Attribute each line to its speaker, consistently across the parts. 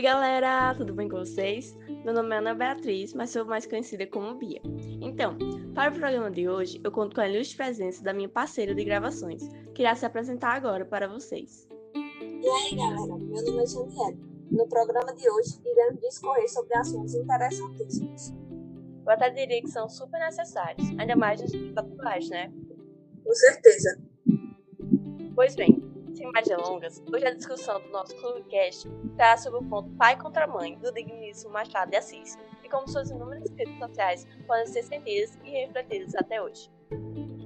Speaker 1: Oi, galera, tudo bem com vocês? Meu nome é Ana Beatriz, mas sou mais conhecida como Bia. Então, para o programa de hoje, eu conto com a ilustre presença da minha parceira de gravações, que irá se apresentar agora para vocês.
Speaker 2: E aí, galera, meu nome é Janiela. No programa de hoje, iremos discorrer sobre assuntos interessantíssimos.
Speaker 1: Eu até diria que são super necessários, ainda mais nos dias atuais, né?
Speaker 2: Com certeza.
Speaker 1: Pois bem, sem mais delongas, hoje a discussão do nosso Clubecast será sobre o ponto pai contra mãe do digníssimo Machado de Assis e como suas inúmeras redes sociais podem ser sentidas e refletidas até hoje.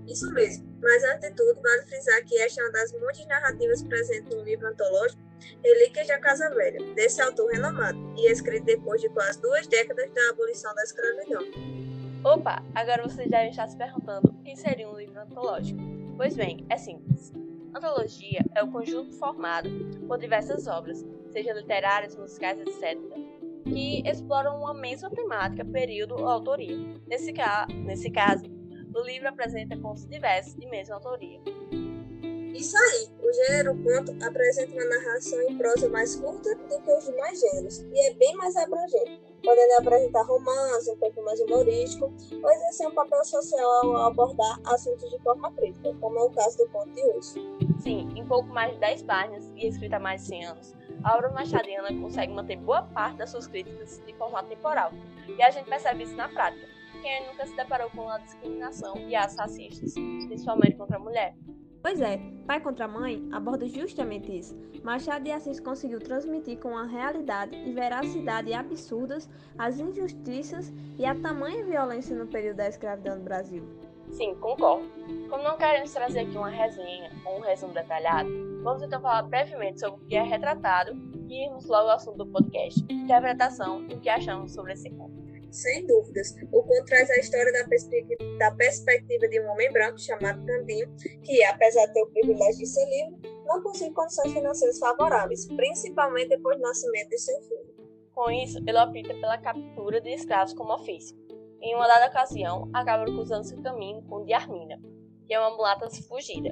Speaker 2: Isso mesmo, mas antes de tudo, vale frisar que esta é uma das muitas narrativas presentes no livro antológico Relíquias da Casa Velha, desse autor renomado, e escrito depois de quase duas décadas da abolição da escravidão.
Speaker 1: Opa, agora vocês devem estar se perguntando o que seria um livro antológico. Pois bem, é simples. Antologia é o conjunto formado por diversas obras, sejam literárias, musicais, etc., que exploram uma mesma temática, período ou autoria. Nesse, ca nesse caso, o livro apresenta contos diversos de mesma autoria.
Speaker 2: Isso aí, o gênero conto apresenta uma narração em prosa mais curta do que os demais gêneros e é bem mais abrangente, podendo apresentar romance, um pouco mais humorístico, ou exercer um papel social ao abordar assuntos de forma crítica, como é o caso do conto de hoje.
Speaker 1: Sim, em pouco mais de 10 páginas e escrita há mais de 100 anos, a obra machadiana consegue manter boa parte das suas críticas de formato temporal, e a gente percebe isso na prática. Quem nunca se deparou com a discriminação e as racistas, principalmente contra a mulher?
Speaker 3: Pois é, Pai contra Mãe aborda justamente isso. Machado de Assis conseguiu transmitir com a realidade e veracidade absurdas as injustiças e a tamanha violência no período da escravidão no Brasil.
Speaker 1: Sim, concordo. Como não queremos trazer aqui uma resenha ou um resumo detalhado, vamos então falar brevemente sobre o que é retratado e irmos logo ao assunto do podcast, interpretação e o que achamos sobre esse conto.
Speaker 2: Sem dúvidas. O conto traz a história da, perspectiva, da perspectiva de um homem branco chamado Candinho, que, apesar de ter o privilégio de ser livre, não possui condições financeiras favoráveis, principalmente depois do nascimento de seu filho.
Speaker 1: Com isso, ele opta pela captura de escravos como ofício. Em uma dada ocasião, acaba cruzando seu caminho com o de Armina, que é uma mulata fugida.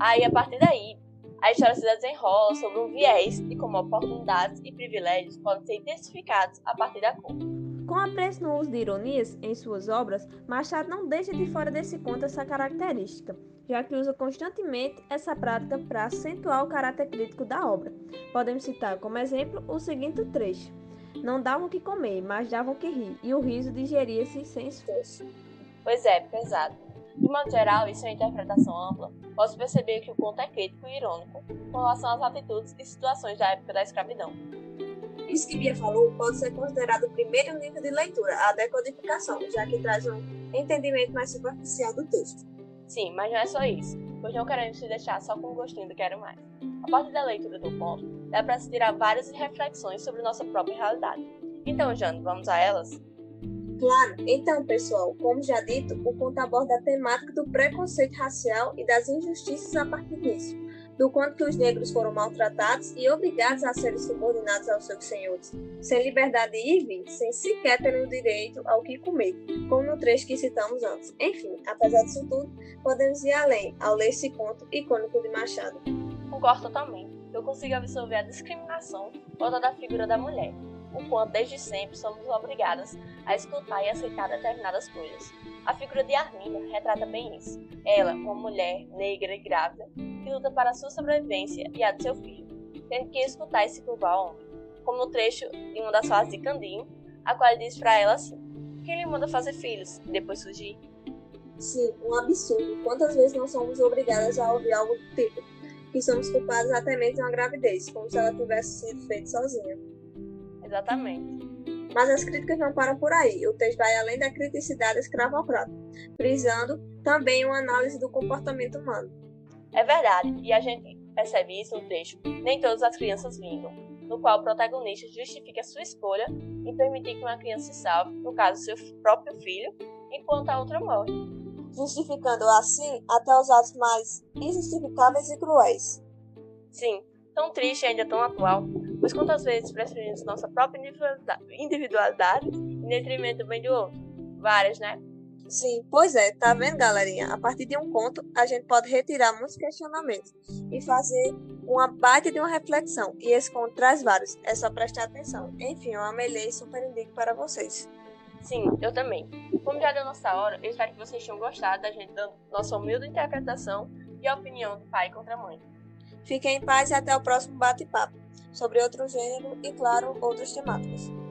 Speaker 1: Aí, a partir daí, a história se desenrola sobre um viés de como oportunidades e privilégios podem ser intensificados a partir da cor.
Speaker 3: Com apreço no uso de ironias em suas obras, Machado não deixa de fora desse conto essa característica, já que usa constantemente essa prática para acentuar o caráter crítico da obra. Podemos citar como exemplo o seguinte trecho: Não davam o que comer, mas davam o que rir, e o riso digeria-se sem esforço.
Speaker 1: Pois é, pesado. De modo geral, e sem interpretação ampla, posso perceber que o conto é crítico e irônico com relação às atitudes e situações da época da escravidão.
Speaker 2: Isso que Bia falou pode ser considerado o primeiro nível de leitura, a decodificação, já que traz um entendimento mais superficial do texto.
Speaker 1: Sim, mas não é só isso, pois não queremos te deixar só com o gostinho do quero mais. A partir da leitura do ponto, dá para se tirar várias reflexões sobre nossa própria realidade. Então, Jane, vamos a elas?
Speaker 2: Claro, então, pessoal, como já dito, o conto aborda a temática do preconceito racial e das injustiças a partir disso do quanto os negros foram maltratados e obrigados a serem subordinados aos seus senhores, sem liberdade de ir e vir, sem sequer terem o direito ao que comer, como no trecho que citamos antes. Enfim, apesar disso tudo, podemos ir além ao ler esse conto icônico de Machado.
Speaker 1: Concordo totalmente. Eu consigo absorver a discriminação voltada da figura da mulher, o quanto desde sempre somos obrigadas a escutar e aceitar determinadas coisas. A figura de Arminda retrata bem isso. Ela, uma mulher negra e grávida, que luta para a sua sobrevivência e a de seu filho, tendo que escutar e se curvar ao homem, como no trecho de uma das falas de Candinho, a qual diz para ela assim: Quem lhe manda fazer filhos e depois fugir?
Speaker 2: Sim, um absurdo. Quantas vezes não somos obrigadas a ouvir algo do tipo? Que somos culpados até mesmo de uma gravidez, como se ela tivesse sido feita sozinha.
Speaker 1: Exatamente.
Speaker 2: Mas as críticas não param por aí. O texto vai além da criticidade escravocrata, frisando também uma análise do comportamento humano.
Speaker 1: É verdade, e a gente percebe isso no texto Nem Todas as Crianças Vingam, no qual o protagonista justifica sua escolha em permitir que uma criança se salve, no caso seu próprio filho, enquanto a outra morre.
Speaker 2: Justificando assim até os atos mais injustificáveis e cruéis.
Speaker 1: Sim, tão triste e ainda tão atual, pois quantas vezes preferimos nossa própria individualidade em detrimento do bem do outro? Várias, né?
Speaker 2: Sim, pois é, tá vendo, galerinha? A partir de um conto, a gente pode retirar muitos questionamentos e fazer uma baita de uma reflexão. E esse conto traz vários, é só prestar atenção. Enfim, eu amei ler e super indico para vocês.
Speaker 1: Sim, eu também. Como já deu nossa hora, eu espero que vocês tenham gostado da gente dando nossa humilde interpretação e a opinião do pai contra a mãe.
Speaker 2: Fiquem em paz e até o próximo bate-papo sobre outro gênero e, claro, outras temáticas.